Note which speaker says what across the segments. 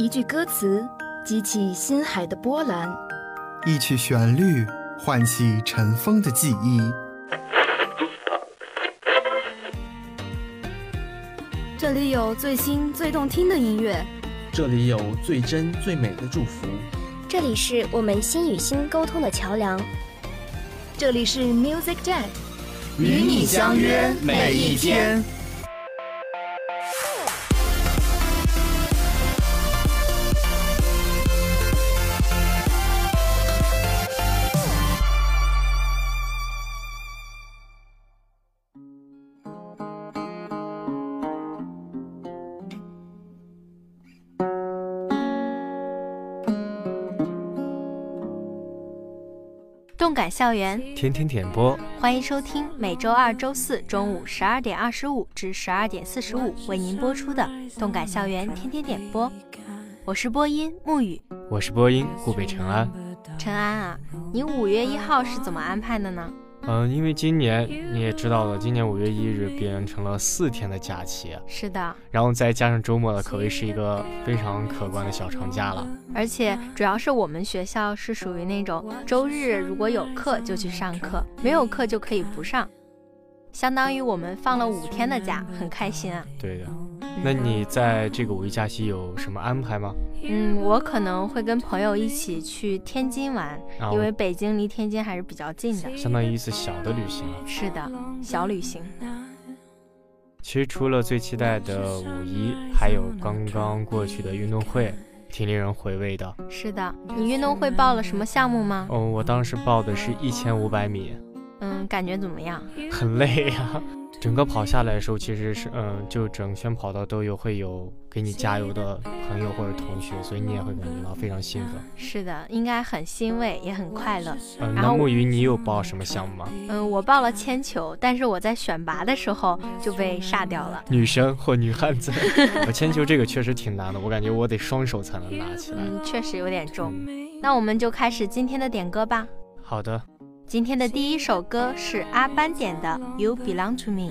Speaker 1: 一句歌词激起心海的波澜，
Speaker 2: 一曲旋律唤起尘封的记忆。
Speaker 1: 这里有最新最动听的音乐，
Speaker 3: 这里有最真最美的祝福，
Speaker 4: 这里是我们心与心沟通的桥梁，
Speaker 1: 这里是 Music Jam，
Speaker 2: 与你相约每一天。
Speaker 5: 感校园，
Speaker 6: 天天点播，
Speaker 5: 欢迎收听每周二、周四中午十二点二十五至十二点四十五为您播出的《动感校园天天点播》。我是播音沐雨，
Speaker 6: 我是播音顾北辰安。
Speaker 5: 陈安啊，你五月一号是怎么安排的呢？
Speaker 6: 嗯，因为今年你也知道了，今年五月一日变成了四天的假期，
Speaker 5: 是的，
Speaker 6: 然后再加上周末了，可谓是一个非常可观的小长假了。
Speaker 5: 而且主要是我们学校是属于那种周日如果有课就去上课，没有课就可以不上。相当于我们放了五天的假，很开心啊。
Speaker 6: 对的，那你在这个五一假期有什么安排吗？
Speaker 5: 嗯，我可能会跟朋友一起去天津玩，因为北京离天津还是比较近的，
Speaker 6: 相当于一次小的旅行。
Speaker 5: 是的，小旅行。
Speaker 6: 其实除了最期待的五一，还有刚刚过去的运动会，挺令人回味的。
Speaker 5: 是的，你运动会报了什么项目吗？
Speaker 6: 哦，我当时报的是一千五百米。
Speaker 5: 嗯，感觉怎么样？
Speaker 6: 很累呀，整个跑下来的时候，其实是嗯，就整圈跑道都有会有给你加油的朋友或者同学，所以你也会感觉到非常兴奋。
Speaker 5: 是的，应该很欣慰，也很快乐。
Speaker 6: 嗯，那木鱼，你有报什么项目吗？
Speaker 5: 嗯，我报了铅球，但是我在选拔的时候就被煞掉了。
Speaker 6: 女生或女汉子，铅球这个确实挺难的，我感觉我得双手才能拿起来。
Speaker 5: 嗯，确实有点重。那我们就开始今天的点歌吧。
Speaker 6: 好的。
Speaker 5: 今天的第一首歌是阿班点的《You Belong to Me》。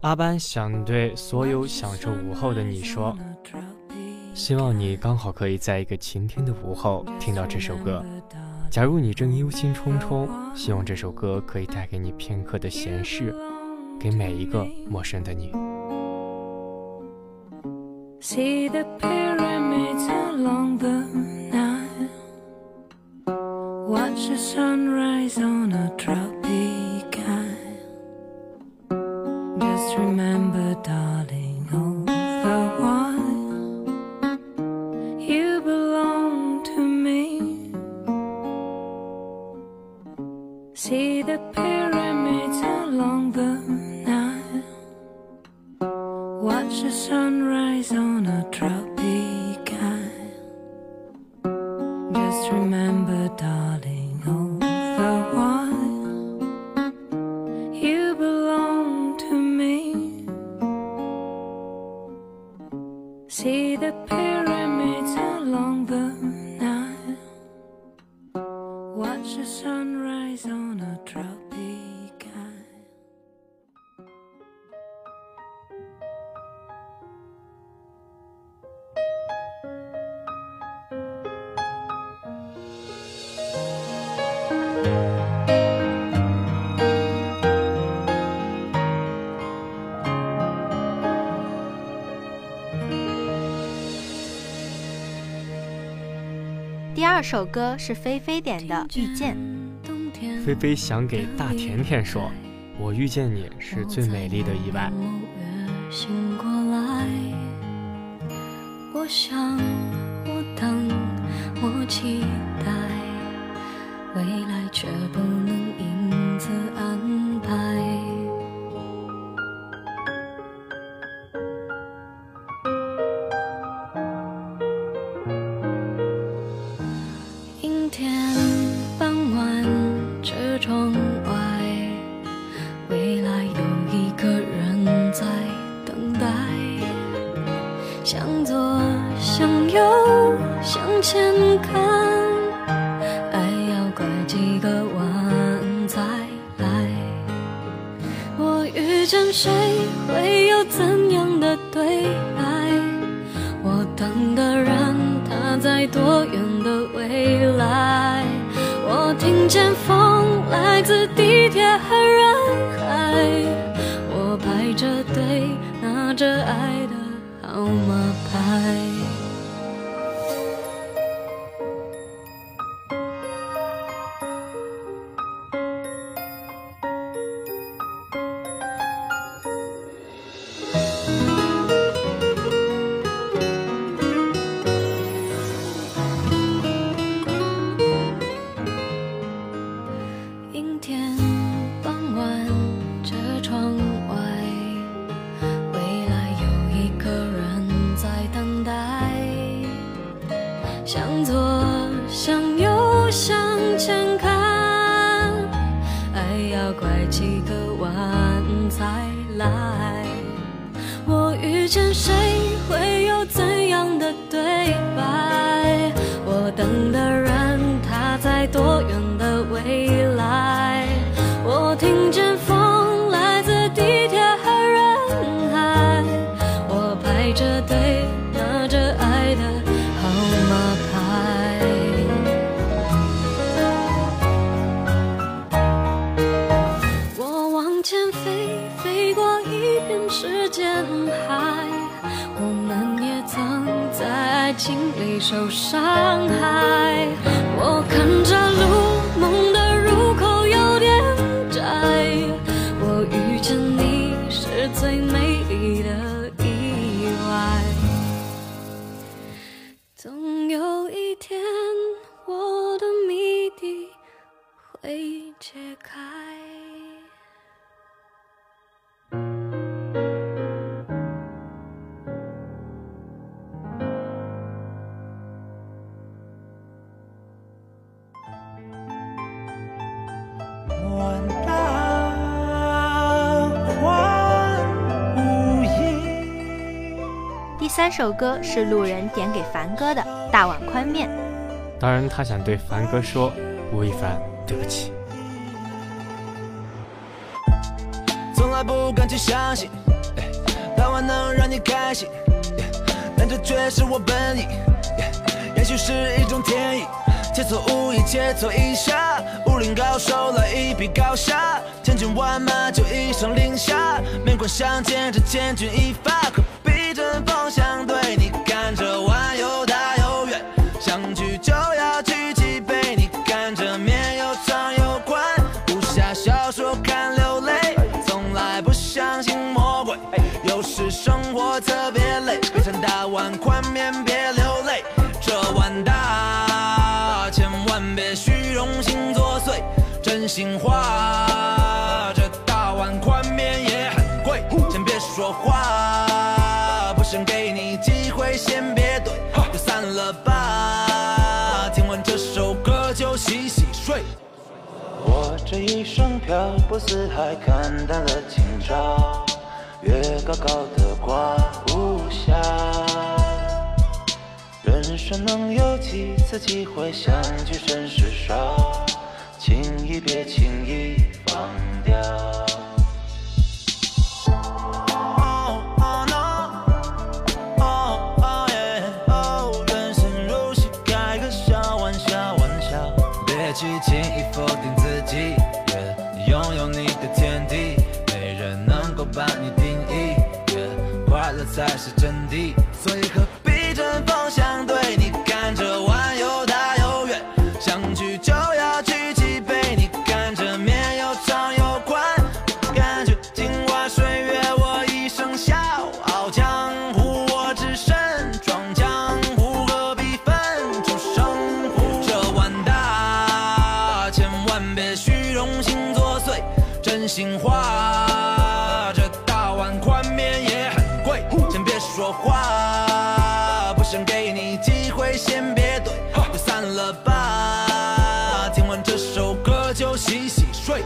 Speaker 6: 阿班想对所有享受午后的你说，希望你刚好可以在一个晴天的午后听到这首歌。假如你正忧心忡忡，希望这首歌可以带给你片刻的闲适，给每一个陌生的你。
Speaker 7: See the pyramids along the Watch the sunrise on a tropic isle. Just remember, darling, all the while you belong to me. See the pyramids along the Nile. Watch the sunrise on a tropic
Speaker 5: 二首歌是菲菲点的《遇见》。
Speaker 6: 菲菲想给大甜甜说：“我遇见你是最美丽的意外。”
Speaker 7: 我想，我等，我期遇见谁，会有怎样的对白？我等的人他。在多远的未来？我听见风来自地铁和人海，我排着队拿着爱的号码牌。有一天我的谜底会解开。
Speaker 5: 三首歌是路人点给凡哥的《大碗宽面》。
Speaker 6: 当然，他想对凡哥说：“吴亦凡，对不起。”
Speaker 8: 从来不敢去相信，大碗能让你开心，但这却是我本意。也许是一种天意，切磋武艺，切磋一下，武林高手来一比高下，千军万马就一声令下，面馆相见，这千钧一发。风相对，你看这碗又大又圆，想去就要举起杯。你看这面又长又宽，武侠小说看流泪，从来不相信魔鬼。有时生活特别累，别尝大碗宽面别流泪。这碗大，千万别虚荣心作祟，真心话，这一生漂泊四海，看淡了今朝，月高高的挂无暇。人生能有几次机会相聚，真是少，轻易别轻易放掉。人生如戏，开个小玩笑，玩笑，别去轻易否定自己，你拥有你的天地，没人能够把你定义，快乐才是真谛，所以何必针锋相对？你心话，这大碗宽面也很贵，先别说话，不想给你机会，先别怼，就散了吧。听完这首歌就洗洗睡。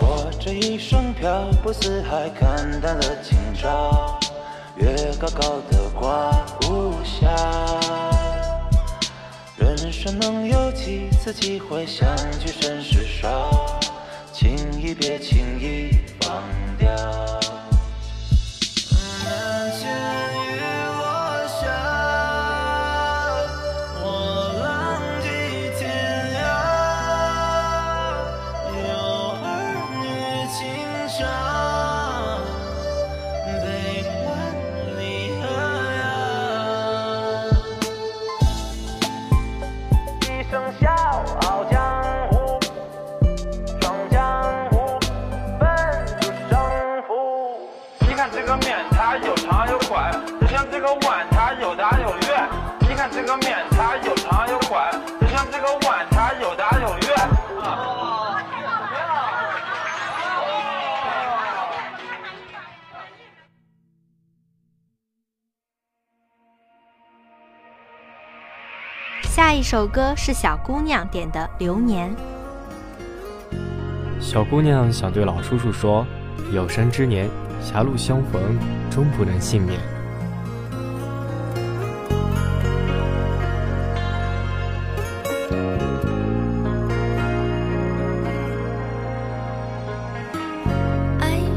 Speaker 8: 我这一生漂泊四海，看淡了今朝，月高高的挂无暇。人生能有几次机会相聚，甚是少。轻易别轻
Speaker 9: 个面，它又长又宽，就像这个碗，它又大又圆。
Speaker 5: 下一首歌是小姑娘点的《流年》。
Speaker 6: 小姑娘想对老叔叔说：“有生之年，狭路相逢终不能幸免。”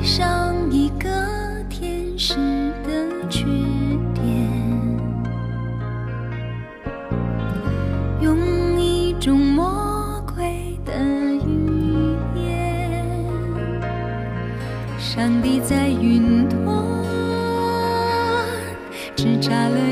Speaker 5: 上一个天使的缺点。用一种魔鬼的语言上帝在云端只眨了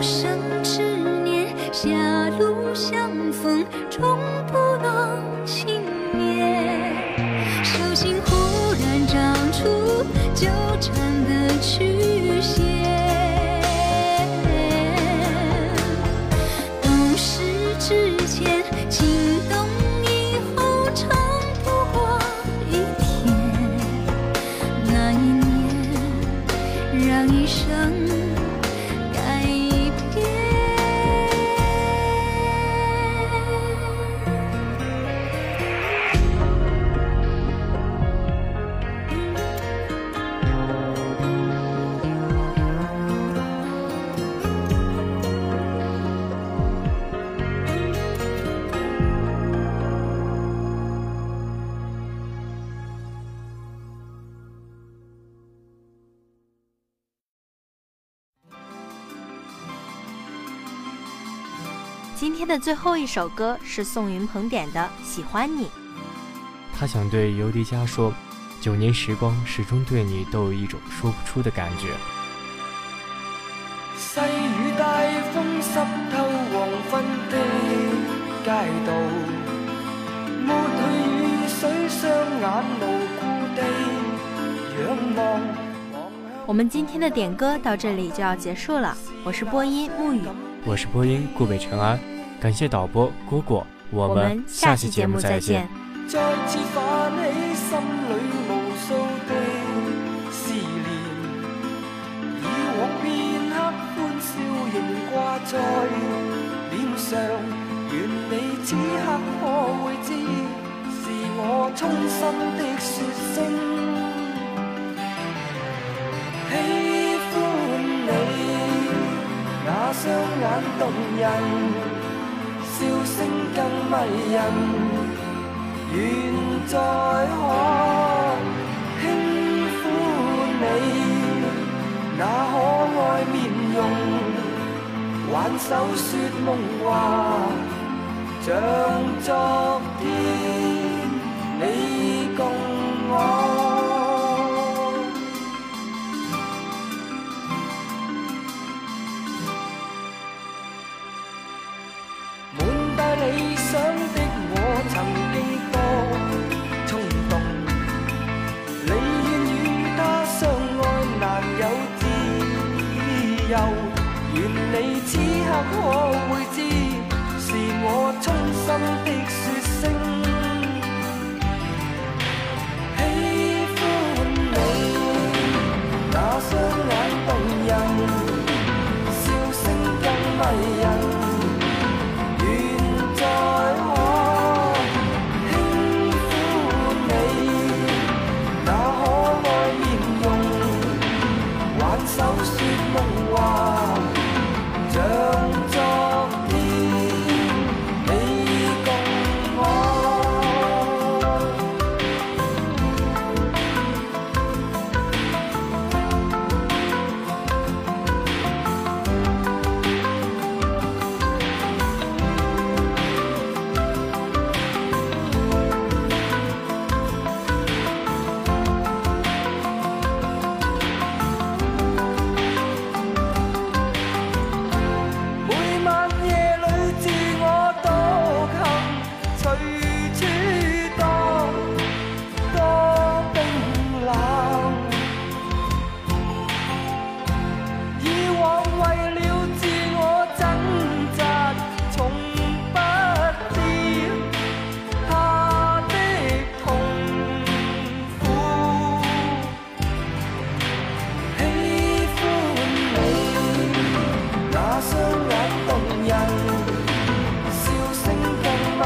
Speaker 5: 不是。最后一首歌是宋云鹏点的《喜欢你》。
Speaker 6: 他想对尤迪加说：“九年时光，始终对你都有一种说不出的感觉。
Speaker 10: 细雨大风湿透黄昏的街道，抹去雨水，双眼无故地仰望。
Speaker 5: 我们今天的点歌到这里就要结束了，我是播音沐雨，
Speaker 6: 我是播音顾北辰安，感谢导播蝈蝈，我们下期节目再见。
Speaker 10: 再次泛起心里无数的思念，以往片刻欢笑仍挂在脸上，愿你此刻可会知，是我衷心的说声喜欢你，那双眼动人，笑声更迷人。愿再可轻抚你那可爱面容，挽手说梦话，像昨天你共我。我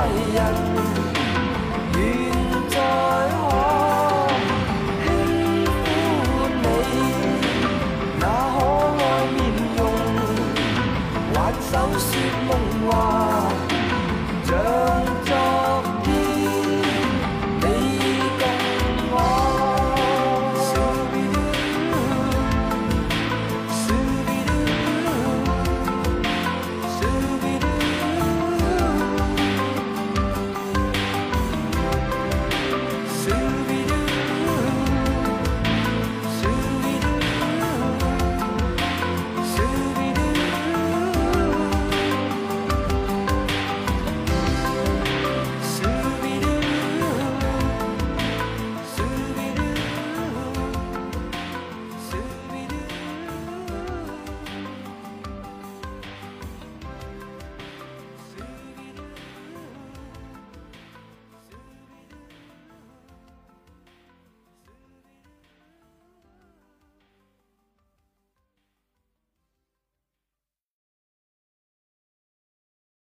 Speaker 10: Yeah.